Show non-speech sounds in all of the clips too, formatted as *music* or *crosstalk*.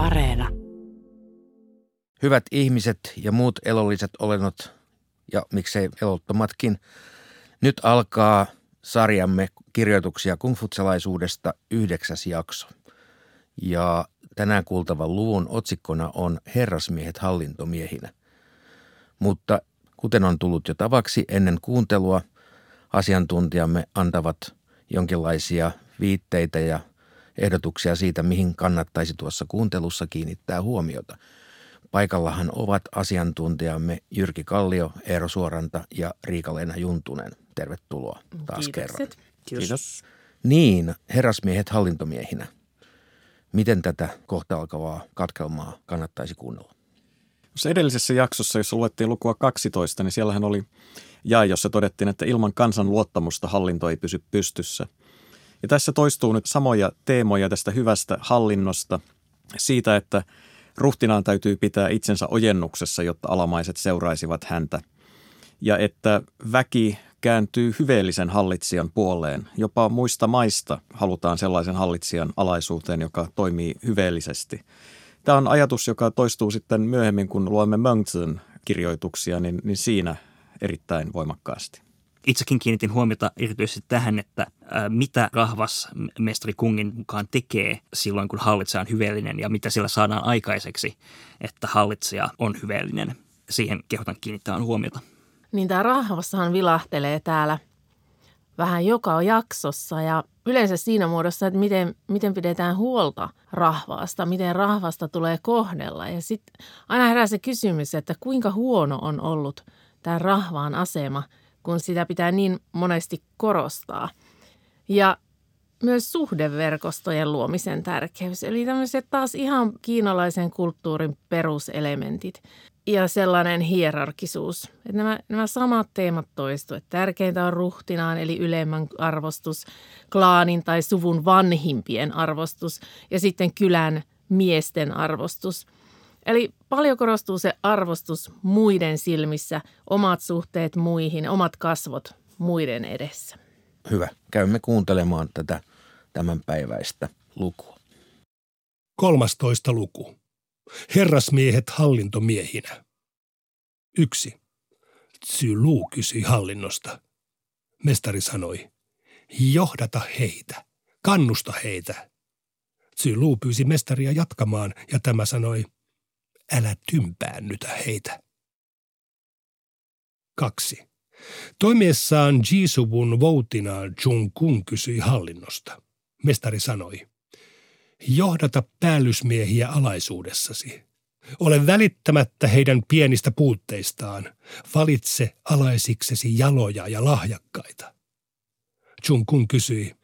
Areena. Hyvät ihmiset ja muut elolliset olennot, ja miksei elottomatkin, nyt alkaa sarjamme kirjoituksia kungfutsalaisuudesta yhdeksäs jakso. Ja tänään kuultavan luvun otsikkona on Herrasmiehet hallintomiehinä. Mutta kuten on tullut jo tavaksi ennen kuuntelua, asiantuntijamme antavat jonkinlaisia viitteitä ja ehdotuksia siitä, mihin kannattaisi tuossa kuuntelussa kiinnittää huomiota. Paikallahan ovat asiantuntijamme Jyrki Kallio, Eero Suoranta ja Riika-Leena Juntunen. Tervetuloa taas Kiitokset. kerran. Kiitos. Niin, herrasmiehet hallintomiehinä. Miten tätä kohta alkavaa katkelmaa kannattaisi kuunnella? Tuossa edellisessä jaksossa, jossa luettiin lukua 12, niin siellähän oli jae, jossa todettiin, että ilman kansan luottamusta hallinto ei pysy pystyssä. Ja tässä toistuu nyt samoja teemoja tästä hyvästä hallinnosta, siitä, että ruhtinaan täytyy pitää itsensä ojennuksessa, jotta alamaiset seuraisivat häntä. Ja että väki kääntyy hyveellisen hallitsijan puoleen. Jopa muista maista halutaan sellaisen hallitsijan alaisuuteen, joka toimii hyveellisesti. Tämä on ajatus, joka toistuu sitten myöhemmin, kun luemme Mönchsen kirjoituksia, niin, niin siinä erittäin voimakkaasti. Itsekin kiinnitin huomiota erityisesti tähän, että mitä rahvas mestari Kungin mukaan tekee silloin, kun hallitsija on hyveellinen ja mitä sillä saadaan aikaiseksi, että hallitsija on hyveellinen. Siihen kehotan kiinnittää huomiota. Niin tämä rahvassahan vilahtelee täällä vähän joka jaksossa ja yleensä siinä muodossa, että miten, miten pidetään huolta rahvaasta, miten rahvasta tulee kohdella. Ja sitten aina herää se kysymys, että kuinka huono on ollut tämä rahvaan asema, kun sitä pitää niin monesti korostaa. Ja myös suhdeverkostojen luomisen tärkeys, eli tämmöiset taas ihan kiinalaisen kulttuurin peruselementit ja sellainen hierarkisuus. Että nämä, nämä samat teemat toistuu. Että tärkeintä on ruhtinaan eli ylemmän arvostus, klaanin tai suvun vanhimpien arvostus ja sitten kylän miesten arvostus. Eli paljon korostuu se arvostus muiden silmissä, omat suhteet muihin, omat kasvot muiden edessä. Hyvä. Käymme kuuntelemaan tätä tämänpäiväistä lukua. 13 luku. Herrasmiehet hallintomiehinä. Yksi. Tsylu kysyi hallinnosta. Mestari sanoi, johdata heitä, kannusta heitä. Tsylu pyysi mestaria jatkamaan ja tämä sanoi, älä tympäännytä heitä. Kaksi. Toimiessaan Jisuvun voutina Jung Kun kysyi hallinnosta. Mestari sanoi, johdata päällysmiehiä alaisuudessasi. Ole välittämättä heidän pienistä puutteistaan. Valitse alaisiksesi jaloja ja lahjakkaita. Jung Kun kysyi,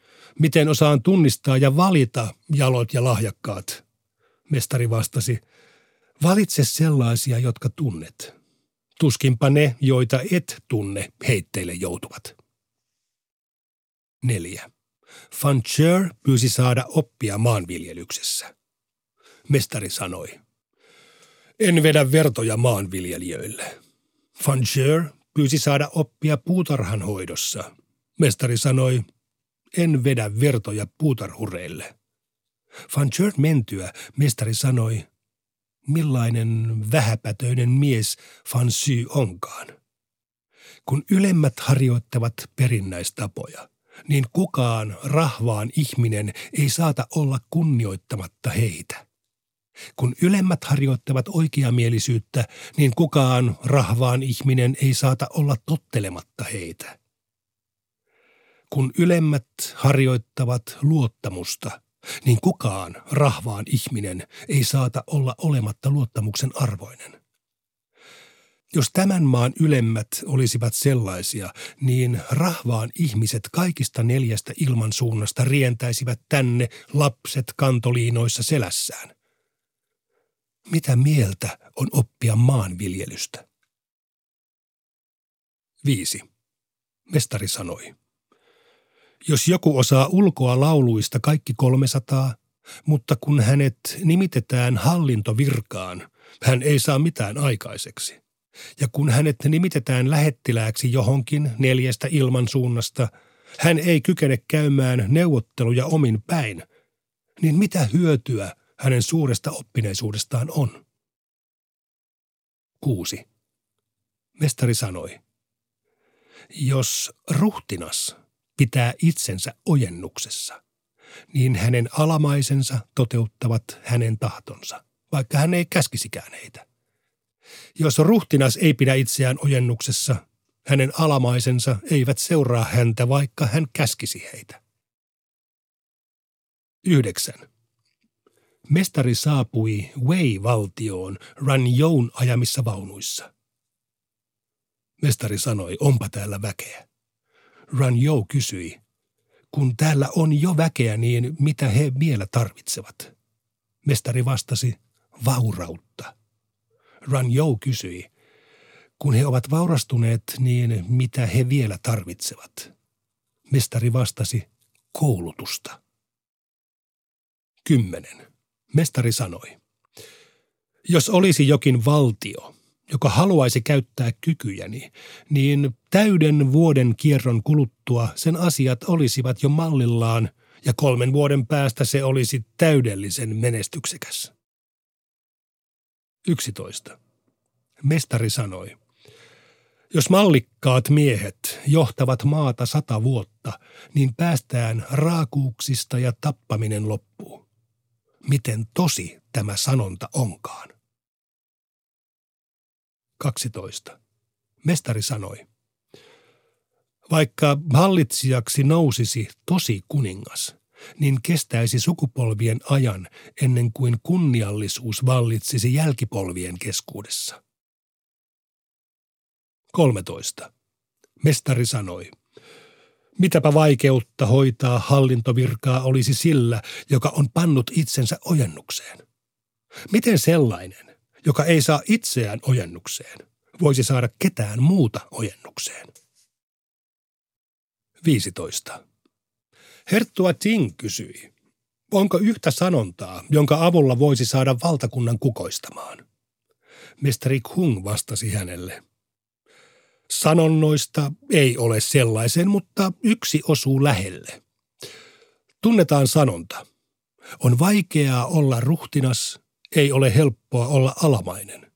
miten osaan tunnistaa ja valita jalot ja lahjakkaat. Mestari vastasi, valitse sellaisia, jotka tunnet. Tuskinpa ne, joita et tunne, heitteille joutuvat. Neljä. Fancher pyysi saada oppia maanviljelyksessä. Mestari sanoi, en vedä vertoja maanviljelijöille. Fancher pyysi saada oppia puutarhan hoidossa. Mestari sanoi, en vedä vertoja puutarhureille. Fancher mentyä mestari sanoi, millainen vähäpätöinen mies Fancy onkaan. Kun ylemmät harjoittavat perinnäistapoja – niin kukaan rahvaan ihminen ei saata olla kunnioittamatta heitä. Kun ylemmät harjoittavat oikeamielisyyttä, niin kukaan rahvaan ihminen ei saata olla tottelematta heitä. Kun ylemmät harjoittavat luottamusta, niin kukaan rahvaan ihminen ei saata olla olematta luottamuksen arvoinen. Jos tämän maan ylemmät olisivat sellaisia, niin rahvaan ihmiset kaikista neljästä ilmansuunnasta rientäisivät tänne lapset kantoliinoissa selässään. Mitä mieltä on oppia maanviljelystä? Viisi. Mestari sanoi. Jos joku osaa ulkoa lauluista kaikki 300, mutta kun hänet nimitetään hallintovirkaan, hän ei saa mitään aikaiseksi. Ja kun hänet nimitetään lähettilääksi johonkin neljästä ilmansuunnasta, hän ei kykene käymään neuvotteluja omin päin. Niin mitä hyötyä hänen suuresta oppineisuudestaan on. 6. Mestari sanoi, jos ruhtinas pitää itsensä ojennuksessa, niin hänen alamaisensa toteuttavat hänen tahtonsa, vaikka hän ei käskisikään heitä. Jos ruhtinas ei pidä itseään ojennuksessa, hänen alamaisensa eivät seuraa häntä, vaikka hän käskisi heitä. 9. Mestari saapui Wei-valtioon Ranjoun ajamissa vaunuissa. Mestari sanoi, onpa täällä väkeä. Ranjou kysyi, kun täällä on jo väkeä, niin mitä he vielä tarvitsevat? Mestari vastasi, vaurautta. Ranjou kysyi, kun he ovat vaurastuneet, niin mitä he vielä tarvitsevat? Mestari vastasi, koulutusta. Kymmenen. Mestari sanoi, jos olisi jokin valtio, joka haluaisi käyttää kykyjäni, niin täyden vuoden kierron kuluttua sen asiat olisivat jo mallillaan ja kolmen vuoden päästä se olisi täydellisen menestyksekäs. 11. Mestari sanoi, jos mallikkaat miehet johtavat maata sata vuotta, niin päästään raakuuksista ja tappaminen loppuu. Miten tosi tämä sanonta onkaan? 12. Mestari sanoi, vaikka hallitsijaksi nousisi tosi kuningas, niin kestäisi sukupolvien ajan ennen kuin kunniallisuus vallitsisi jälkipolvien keskuudessa. 13. Mestari sanoi, mitäpä vaikeutta hoitaa hallintovirkaa olisi sillä, joka on pannut itsensä ojennukseen. Miten sellainen, joka ei saa itseään ojennukseen, voisi saada ketään muuta ojennukseen? 15. Herttua Ting kysyi, onko yhtä sanontaa, jonka avulla voisi saada valtakunnan kukoistamaan? Mestari Kung vastasi hänelle. Sanonnoista ei ole sellaisen, mutta yksi osuu lähelle. Tunnetaan sanonta. On vaikeaa olla ruhtinas, ei ole helppoa olla alamainen.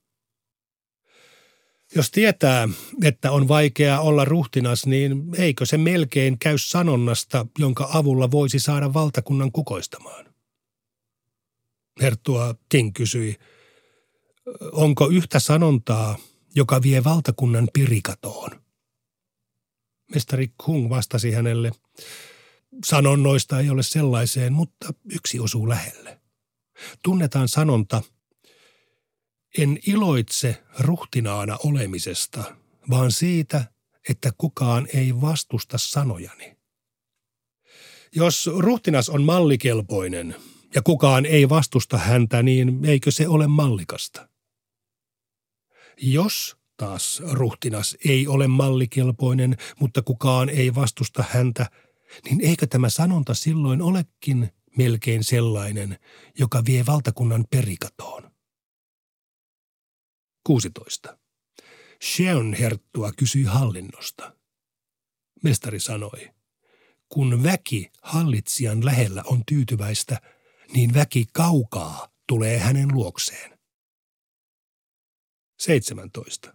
Jos tietää, että on vaikeaa olla ruhtinas, niin eikö se melkein käy sanonnasta, jonka avulla voisi saada valtakunnan kukoistamaan? Herttua King kysyi, onko yhtä sanontaa, joka vie valtakunnan pirikatoon? Mestari Kung vastasi hänelle, sanonnoista ei ole sellaiseen, mutta yksi osuu lähelle. Tunnetaan sanonta, en iloitse ruhtinaana olemisesta, vaan siitä, että kukaan ei vastusta sanojani. Jos ruhtinas on mallikelpoinen ja kukaan ei vastusta häntä, niin eikö se ole mallikasta? Jos taas ruhtinas ei ole mallikelpoinen, mutta kukaan ei vastusta häntä, niin eikö tämä sanonta silloin olekin melkein sellainen, joka vie valtakunnan perikatoon? 16. Sheon herttua kysyi hallinnosta. Mestari sanoi, kun väki hallitsijan lähellä on tyytyväistä, niin väki kaukaa tulee hänen luokseen. 17.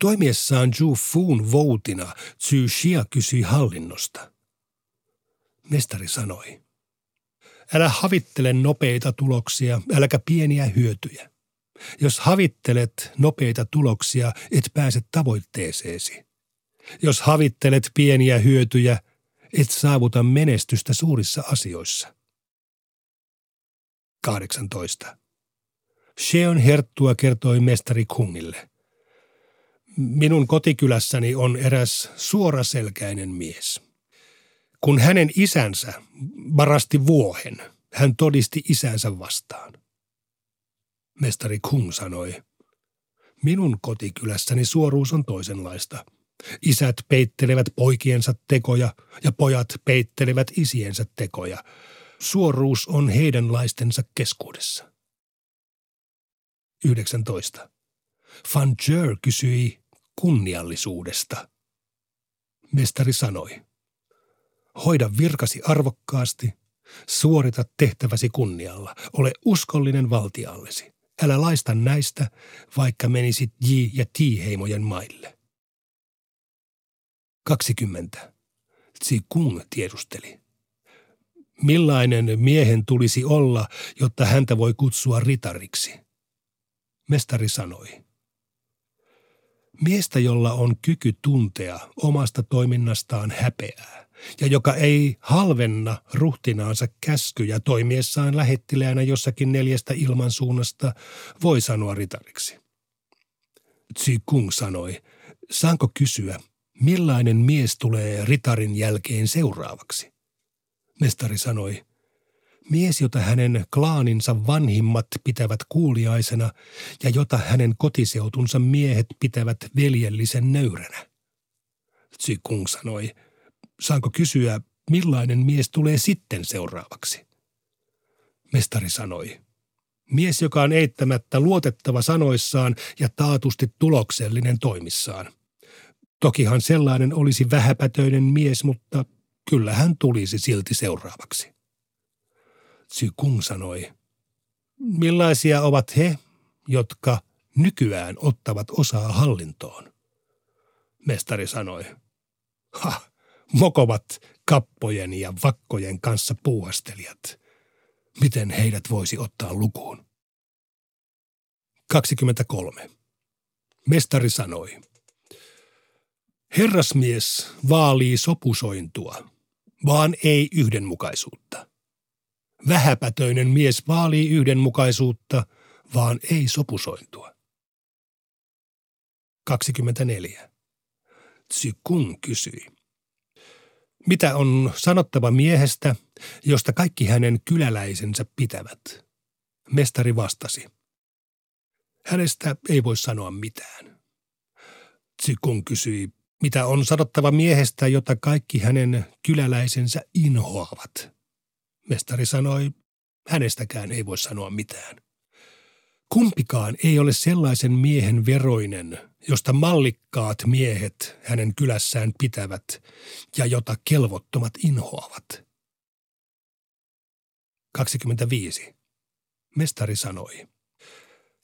Toimiessaan Zhu Fun voutina Zhu Xia kysyi hallinnosta. Mestari sanoi, älä havittele nopeita tuloksia, äläkä pieniä hyötyjä. Jos havittelet nopeita tuloksia, et pääse tavoitteeseesi. Jos havittelet pieniä hyötyjä, et saavuta menestystä suurissa asioissa. 18. Sheon herttua kertoi mestari Kungille. Minun kotikylässäni on eräs suoraselkäinen mies. Kun hänen isänsä varasti vuohen, hän todisti isänsä vastaan. Mestari Kung sanoi, minun kotikylässäni suoruus on toisenlaista. Isät peittelevät poikiensa tekoja ja pojat peittelevät isiensä tekoja. Suoruus on heidän laistensa keskuudessa. 19. Van Jer kysyi kunniallisuudesta. Mestari sanoi, hoida virkasi arvokkaasti, Suorita tehtäväsi kunnialla. Ole uskollinen valtiallesi. Älä laista näistä, vaikka menisit J- ja T-heimojen maille. 20. Tsi Kung tiedusteli. Millainen miehen tulisi olla, jotta häntä voi kutsua ritariksi? Mestari sanoi. Miestä, jolla on kyky tuntea omasta toiminnastaan häpeää ja joka ei halvenna ruhtinaansa käskyjä toimiessaan lähettiläänä jossakin neljästä ilmansuunnasta, voi sanoa ritariksi. Tsi Kung sanoi, saanko kysyä, millainen mies tulee ritarin jälkeen seuraavaksi? Mestari sanoi, mies, jota hänen klaaninsa vanhimmat pitävät kuuliaisena ja jota hänen kotiseutunsa miehet pitävät veljellisen nöyränä. Kung sanoi, saanko kysyä, millainen mies tulee sitten seuraavaksi? Mestari sanoi, mies, joka on eittämättä luotettava sanoissaan ja taatusti tuloksellinen toimissaan. Tokihan sellainen olisi vähäpätöinen mies, mutta kyllä hän tulisi silti seuraavaksi. Kung sanoi, millaisia ovat he, jotka nykyään ottavat osaa hallintoon? Mestari sanoi, ha, mokovat kappojen ja vakkojen kanssa puuhastelijat. Miten heidät voisi ottaa lukuun? 23. Mestari sanoi, herrasmies vaalii sopusointua, vaan ei yhdenmukaisuutta. Vähäpätöinen mies vaalii yhdenmukaisuutta, vaan ei sopusointua. 24. Kung kysyi. Mitä on sanottava miehestä, josta kaikki hänen kyläläisensä pitävät? Mestari vastasi. Hänestä ei voi sanoa mitään. Kung kysyi, mitä on sanottava miehestä, jota kaikki hänen kyläläisensä inhoavat? Mestari sanoi, hänestäkään ei voi sanoa mitään. Kumpikaan ei ole sellaisen miehen veroinen, josta mallikkaat miehet hänen kylässään pitävät ja jota kelvottomat inhoavat. 25. Mestari sanoi,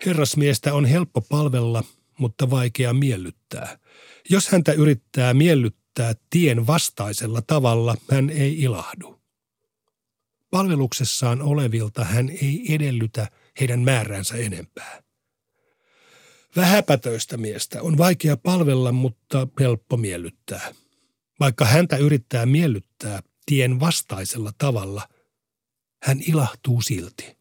herrasmiestä on helppo palvella, mutta vaikea miellyttää. Jos häntä yrittää miellyttää tien vastaisella tavalla, hän ei ilahdu. Palveluksessaan olevilta hän ei edellytä heidän määränsä enempää. Vähäpätöistä miestä on vaikea palvella, mutta helppo miellyttää. Vaikka häntä yrittää miellyttää tien vastaisella tavalla, hän ilahtuu silti.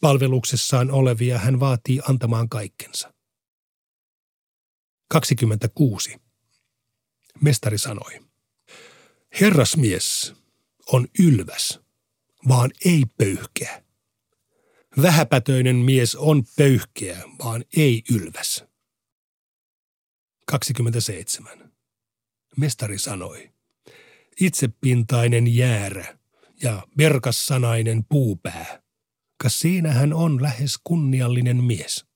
Palveluksessaan olevia hän vaatii antamaan kaikkensa. 26. Mestari sanoi, herrasmies on ylväs – vaan ei pöyhkeä. Vähäpätöinen mies on pöyhkeä, vaan ei ylväs. 27. Mestari sanoi, itsepintainen jäärä ja verkassanainen puupää, kas siinä hän on lähes kunniallinen mies.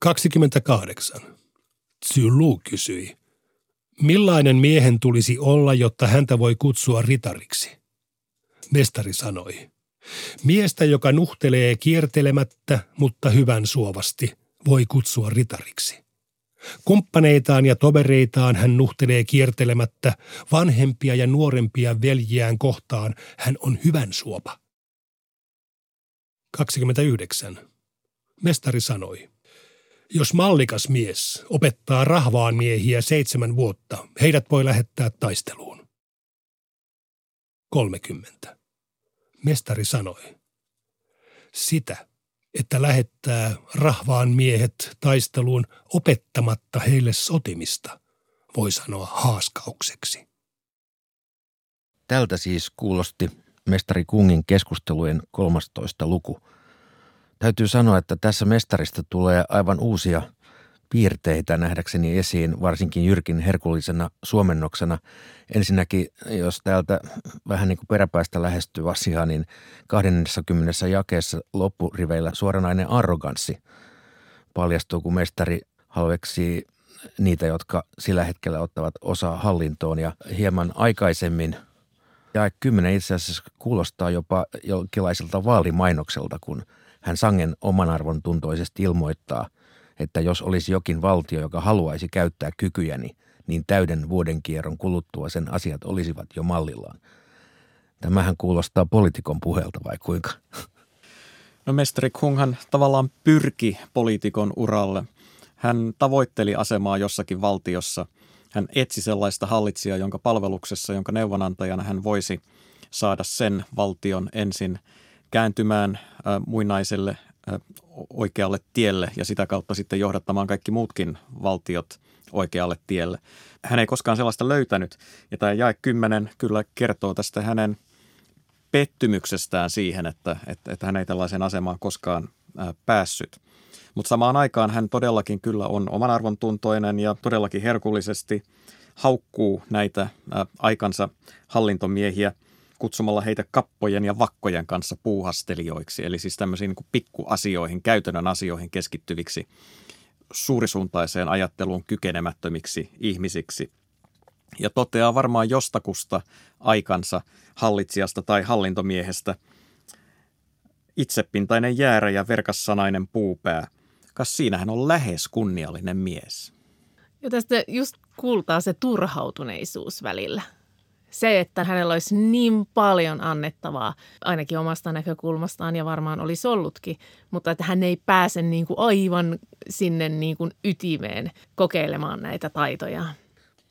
28. Tsylu kysyi, millainen miehen tulisi olla, jotta häntä voi kutsua ritariksi? mestari sanoi. Miestä, joka nuhtelee kiertelemättä, mutta hyvän suovasti, voi kutsua ritariksi. Kumppaneitaan ja tovereitaan hän nuhtelee kiertelemättä, vanhempia ja nuorempia veljiään kohtaan hän on hyvän suopa. 29. Mestari sanoi. Jos mallikas mies opettaa rahvaan miehiä seitsemän vuotta, heidät voi lähettää taisteluun. 30 mestari sanoi. Sitä, että lähettää rahvaan miehet taisteluun opettamatta heille sotimista, voi sanoa haaskaukseksi. Tältä siis kuulosti mestari Kungin keskustelujen 13 luku. Täytyy sanoa, että tässä mestarista tulee aivan uusia piirteitä nähdäkseni esiin, varsinkin Jyrkin herkullisena suomennoksena. Ensinnäkin, jos täältä vähän niin kuin peräpäistä lähestyy asiaa, niin 20 jakeessa loppuriveillä suoranainen arroganssi paljastuu, kun mestari halveksii niitä, jotka sillä hetkellä ottavat osaa hallintoon ja hieman aikaisemmin Ja kymmenen itse asiassa kuulostaa jopa jonkinlaiselta vaalimainokselta, kun hän sangen oman arvon tuntoisesti ilmoittaa, että jos olisi jokin valtio, joka haluaisi käyttää kykyjäni, niin täyden vuodenkierron kuluttua sen asiat olisivat jo mallillaan. Tämähän kuulostaa poliitikon puhelta vai kuinka? No mestari Kunghan tavallaan pyrki poliitikon uralle. Hän tavoitteli asemaa jossakin valtiossa. Hän etsi sellaista hallitsijaa, jonka palveluksessa, jonka neuvonantajana hän voisi saada sen valtion ensin kääntymään äh, muinaiselle äh, oikealle tielle ja sitä kautta sitten johdattamaan kaikki muutkin valtiot oikealle tielle. Hän ei koskaan sellaista löytänyt ja tämä jae 10 kyllä kertoo tästä hänen – pettymyksestään siihen, että, että, että hän ei tällaiseen asemaan koskaan päässyt. Mutta samaan aikaan hän todellakin kyllä on oman arvon tuntoinen ja todellakin herkullisesti haukkuu näitä aikansa hallintomiehiä kutsumalla heitä kappojen ja vakkojen kanssa puuhastelijoiksi, eli siis tämmöisiin niin pikkuasioihin, käytännön asioihin keskittyviksi suurisuuntaiseen ajatteluun kykenemättömiksi ihmisiksi – ja toteaa varmaan jostakusta aikansa hallitsijasta tai hallintomiehestä itsepintainen jäärä ja verkassanainen puupää. Kas siinähän on lähes kunniallinen mies. Ja tästä just kuultaa se turhautuneisuus välillä. Se, että hänellä olisi niin paljon annettavaa, ainakin omasta näkökulmastaan ja varmaan olisi ollutkin, mutta että hän ei pääse niin kuin aivan sinne niin kuin ytimeen kokeilemaan näitä taitoja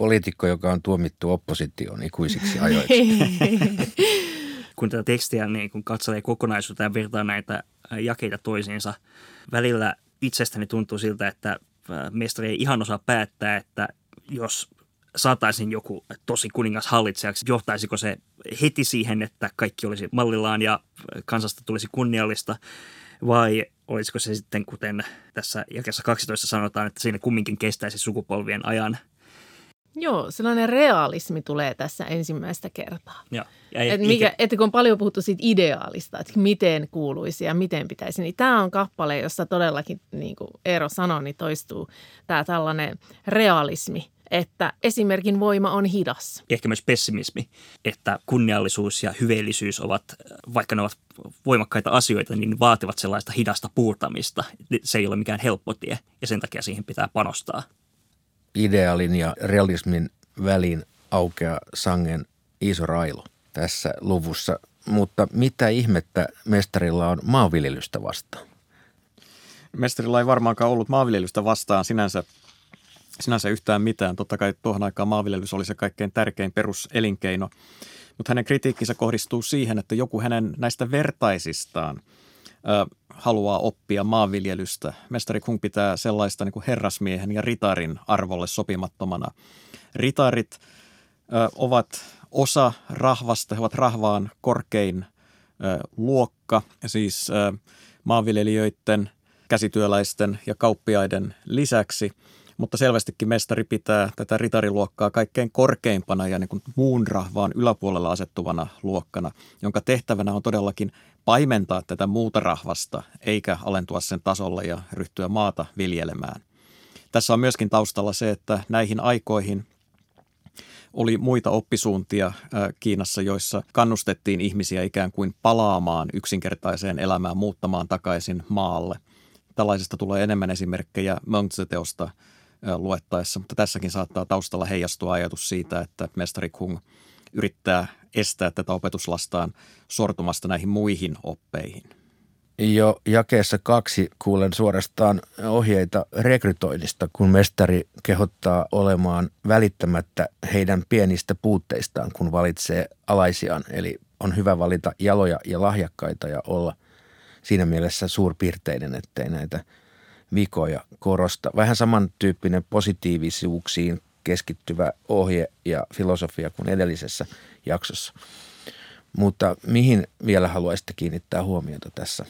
poliitikko, joka on tuomittu oppositioon ikuisiksi *laughs* ajoiksi. kun tätä tekstiä niin kun katselee kokonaisuutta ja vertaa näitä jakeita toisiinsa, välillä itsestäni tuntuu siltä, että mestari ei ihan osaa päättää, että jos saataisiin joku tosi kuningas hallitsijaksi, johtaisiko se heti siihen, että kaikki olisi mallillaan ja kansasta tulisi kunniallista, vai olisiko se sitten, kuten tässä jakessa 12 sanotaan, että siinä kumminkin kestäisi sukupolvien ajan – Joo, sellainen realismi tulee tässä ensimmäistä kertaa. Joo. Ja et mikä, että kun on paljon puhuttu siitä ideaalista, että miten kuuluisi ja miten pitäisi, niin tämä on kappale, jossa todellakin, niin kuin Eero sanoi, niin toistuu tämä tällainen realismi, että esimerkin voima on hidas. Ehkä myös pessimismi, että kunniallisuus ja hyveellisyys ovat, vaikka ne ovat voimakkaita asioita, niin vaativat sellaista hidasta puurtamista. Se ei ole mikään helppo tie ja sen takia siihen pitää panostaa ideaalin ja realismin väliin aukea sangen iso railu tässä luvussa. Mutta mitä ihmettä mestarilla on maanviljelystä vastaan? Mestarilla ei varmaankaan ollut maanviljelystä vastaan sinänsä, sinänsä yhtään mitään. Totta kai tuohon aikaan maanviljelys oli se kaikkein tärkein peruselinkeino. Mutta hänen kritiikkinsä kohdistuu siihen, että joku hänen näistä vertaisistaan – haluaa oppia maanviljelystä. Mestari Kung pitää sellaista niin kuin herrasmiehen ja ritarin arvolle sopimattomana. Ritarit ö, ovat osa rahvasta, he ovat rahvaan korkein ö, luokka, siis ö, maanviljelijöiden, käsityöläisten ja kauppiaiden lisäksi – mutta selvästikin mestari pitää tätä ritariluokkaa kaikkein korkeimpana ja niin kuin muun rahvaan yläpuolella asettuvana luokkana, jonka tehtävänä on todellakin paimentaa tätä muuta rahvasta, eikä alentua sen tasolle ja ryhtyä maata viljelemään. Tässä on myöskin taustalla se, että näihin aikoihin oli muita oppisuuntia Kiinassa, joissa kannustettiin ihmisiä ikään kuin palaamaan yksinkertaiseen elämään, muuttamaan takaisin maalle. Tällaisesta tulee enemmän esimerkkejä Mengzi-teosta luettaessa, mutta tässäkin saattaa taustalla heijastua ajatus siitä, että mestari Kung yrittää estää tätä opetuslastaan sortumasta näihin muihin oppeihin. Jo jakeessa kaksi kuulen suorastaan ohjeita rekrytoinnista, kun mestari kehottaa olemaan välittämättä heidän pienistä puutteistaan, kun valitsee alaisiaan. Eli on hyvä valita jaloja ja lahjakkaita ja olla siinä mielessä suurpiirteinen, ettei näitä vikoja korosta. Vähän samantyyppinen positiivisuuksiin keskittyvä ohje ja filosofia kuin edellisessä jaksossa. Mutta mihin vielä haluaisitte kiinnittää huomiota tässä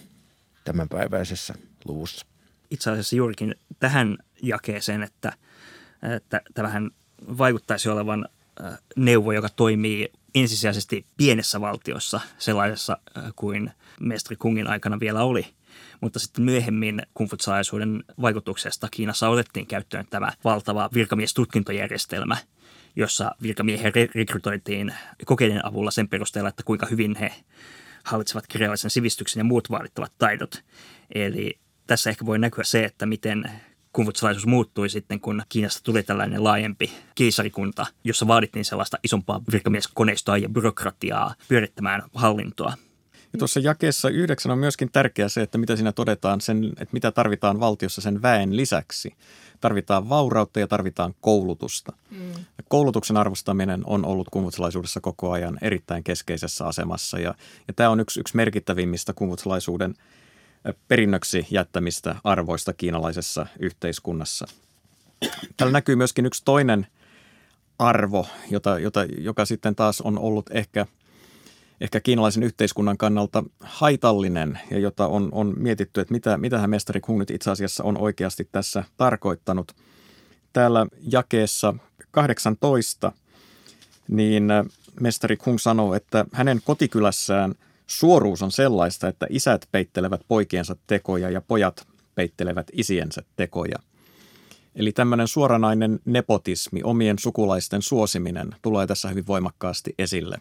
tämänpäiväisessä luvussa? Itse asiassa juurikin tähän jakeeseen, että, että tämähän vaikuttaisi olevan neuvo, joka toimii ensisijaisesti pienessä valtiossa, sellaisessa kuin mestari Kungin aikana vielä oli. Mutta sitten myöhemmin kungfutsalaisuuden vaikutuksesta Kiinassa otettiin käyttöön tämä valtava virkamiestutkintojärjestelmä, jossa virkamiehen rekrytoitiin kokeiden avulla sen perusteella, että kuinka hyvin he hallitsevat kirjallisen sivistyksen ja muut vaadittavat taidot. Eli tässä ehkä voi näkyä se, että miten kungfutsalaisuus muuttui sitten, kun Kiinasta tuli tällainen laajempi keisarikunta, jossa vaadittiin sellaista isompaa virkamieskoneistoa ja byrokratiaa pyörittämään hallintoa. Ja tuossa jakeessa yhdeksän on myöskin tärkeää se, että mitä siinä todetaan, sen, että mitä tarvitaan valtiossa sen väen lisäksi. Tarvitaan vaurautta ja tarvitaan koulutusta. Mm. Koulutuksen arvostaminen on ollut kungfutsalaisuudessa koko ajan erittäin keskeisessä asemassa ja, ja tämä on yksi, yksi merkittävimmistä kungfutsalaisuuden – perinnöksi jättämistä arvoista kiinalaisessa yhteiskunnassa. Täällä näkyy myöskin yksi toinen arvo, jota, jota, joka sitten taas on ollut ehkä, ehkä kiinalaisen yhteiskunnan kannalta haitallinen ja jota on, on mietitty, että mitä, mitähän mestari Kung nyt itse asiassa on oikeasti tässä tarkoittanut. Täällä jakeessa 18 niin mestari Kung sanoo, että hänen kotikylässään – Suoruus on sellaista, että isät peittelevät poikiensa tekoja ja pojat peittelevät isiensä tekoja. Eli tämmöinen suoranainen nepotismi, omien sukulaisten suosiminen tulee tässä hyvin voimakkaasti esille.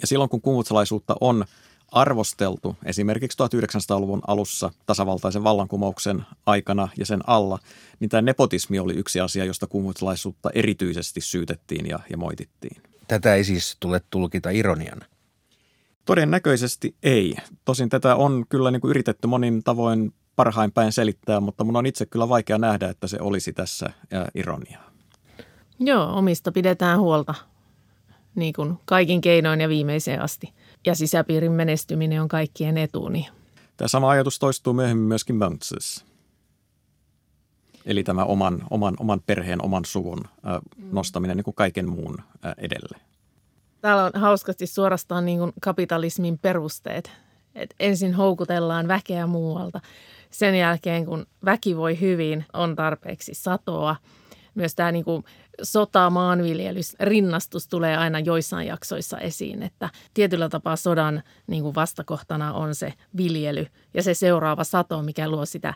Ja silloin kun kungutsalaisuutta on arvosteltu esimerkiksi 1900-luvun alussa tasavaltaisen vallankumouksen aikana ja sen alla, niin tämä nepotismi oli yksi asia, josta kungutsalaisuutta erityisesti syytettiin ja, ja moitittiin. Tätä ei siis tule tulkita ironiana. Todennäköisesti ei. Tosin tätä on kyllä niin kuin yritetty monin tavoin parhain päin selittää, mutta mun on itse kyllä vaikea nähdä, että se olisi tässä ironiaa. Joo, omista pidetään huolta niin kuin kaikin keinoin ja viimeiseen asti. Ja sisäpiirin menestyminen on kaikkien etu. Niin. Tämä sama ajatus toistuu myöhemmin myöskin Möntsessä. Eli tämä oman, oman, oman perheen, oman suvun äh, nostaminen niin kuin kaiken muun äh, edelle. Täällä on hauskasti suorastaan niin kuin kapitalismin perusteet. Et ensin houkutellaan väkeä muualta. Sen jälkeen, kun väki voi hyvin, on tarpeeksi satoa. Myös tämä niin sota, maanviljelys, rinnastus tulee aina joissain jaksoissa esiin, että tietyllä tapaa sodan niin kuin vastakohtana on se viljely ja se seuraava sato, mikä luo sitä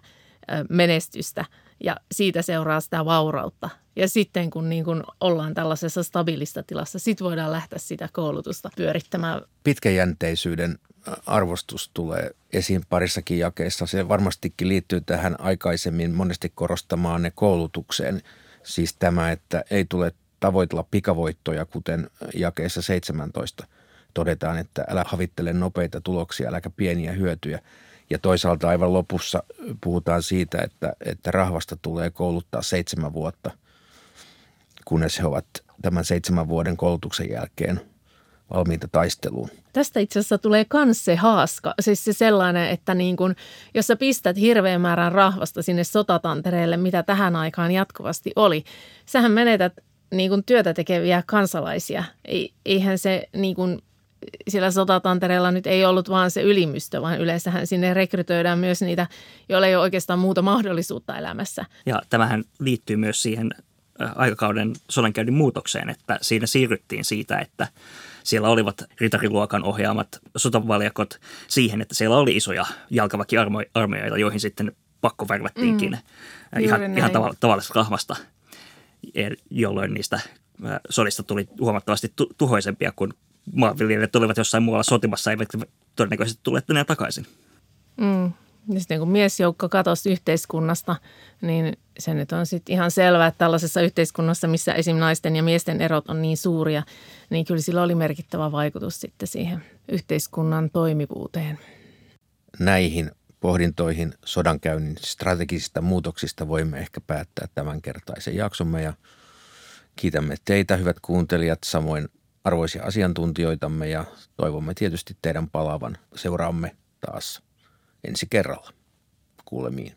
menestystä ja siitä seuraa sitä vaurautta. Ja sitten kun niin kun ollaan tällaisessa stabiilista tilassa, sitten voidaan lähteä sitä koulutusta pyörittämään. Pitkäjänteisyyden arvostus tulee esiin parissakin jakeissa. Se varmastikin liittyy tähän aikaisemmin monesti korostamaan ne koulutukseen. Siis tämä, että ei tule tavoitella pikavoittoja, kuten jakeessa 17 todetaan, että älä havittele nopeita tuloksia, äläkä pieniä hyötyjä – ja toisaalta aivan lopussa puhutaan siitä, että, että rahvasta tulee kouluttaa seitsemän vuotta, kunnes he ovat tämän seitsemän vuoden koulutuksen jälkeen valmiita taisteluun. Tästä itse asiassa tulee kans se haaska, siis se sellainen, että niin kun, jos sä pistät hirveän määrän rahvasta sinne sotatantereelle, mitä tähän aikaan jatkuvasti oli, sähän menetät niin kun työtä tekeviä kansalaisia. Ei, eihän se niin kun sillä sotatantereella nyt ei ollut vaan se ylimystö, vaan yleensähän sinne rekrytoidaan myös niitä, joilla ei ole oikeastaan muuta mahdollisuutta elämässä. Ja tämähän liittyy myös siihen aikakauden sodankäynnin muutokseen, että siinä siirryttiin siitä, että siellä olivat ritariluokan ohjaamat sotavaljakot siihen, että siellä oli isoja jalkaväkiarmeijoita, joihin sitten pakko värvättiinkin mm, ihan, ihan tavallisesta rahvasta, jolloin niistä sodista tuli huomattavasti tuhoisempia kuin maanviljelijät olivat jossain muualla sotimassa, eivät todennäköisesti tule enää takaisin. Mm. Ja sitten kun miesjoukko katosi yhteiskunnasta, niin se nyt on sitten ihan selvää, että tällaisessa yhteiskunnassa, missä esim. naisten ja miesten erot on niin suuria, niin kyllä sillä oli merkittävä vaikutus sitten siihen yhteiskunnan toimivuuteen. Näihin pohdintoihin sodankäynnin strategisista muutoksista voimme ehkä päättää tämänkertaisen jaksomme ja kiitämme teitä hyvät kuuntelijat, samoin arvoisia asiantuntijoitamme ja toivomme tietysti teidän palavan. Seuraamme taas ensi kerralla. Kuulemiin.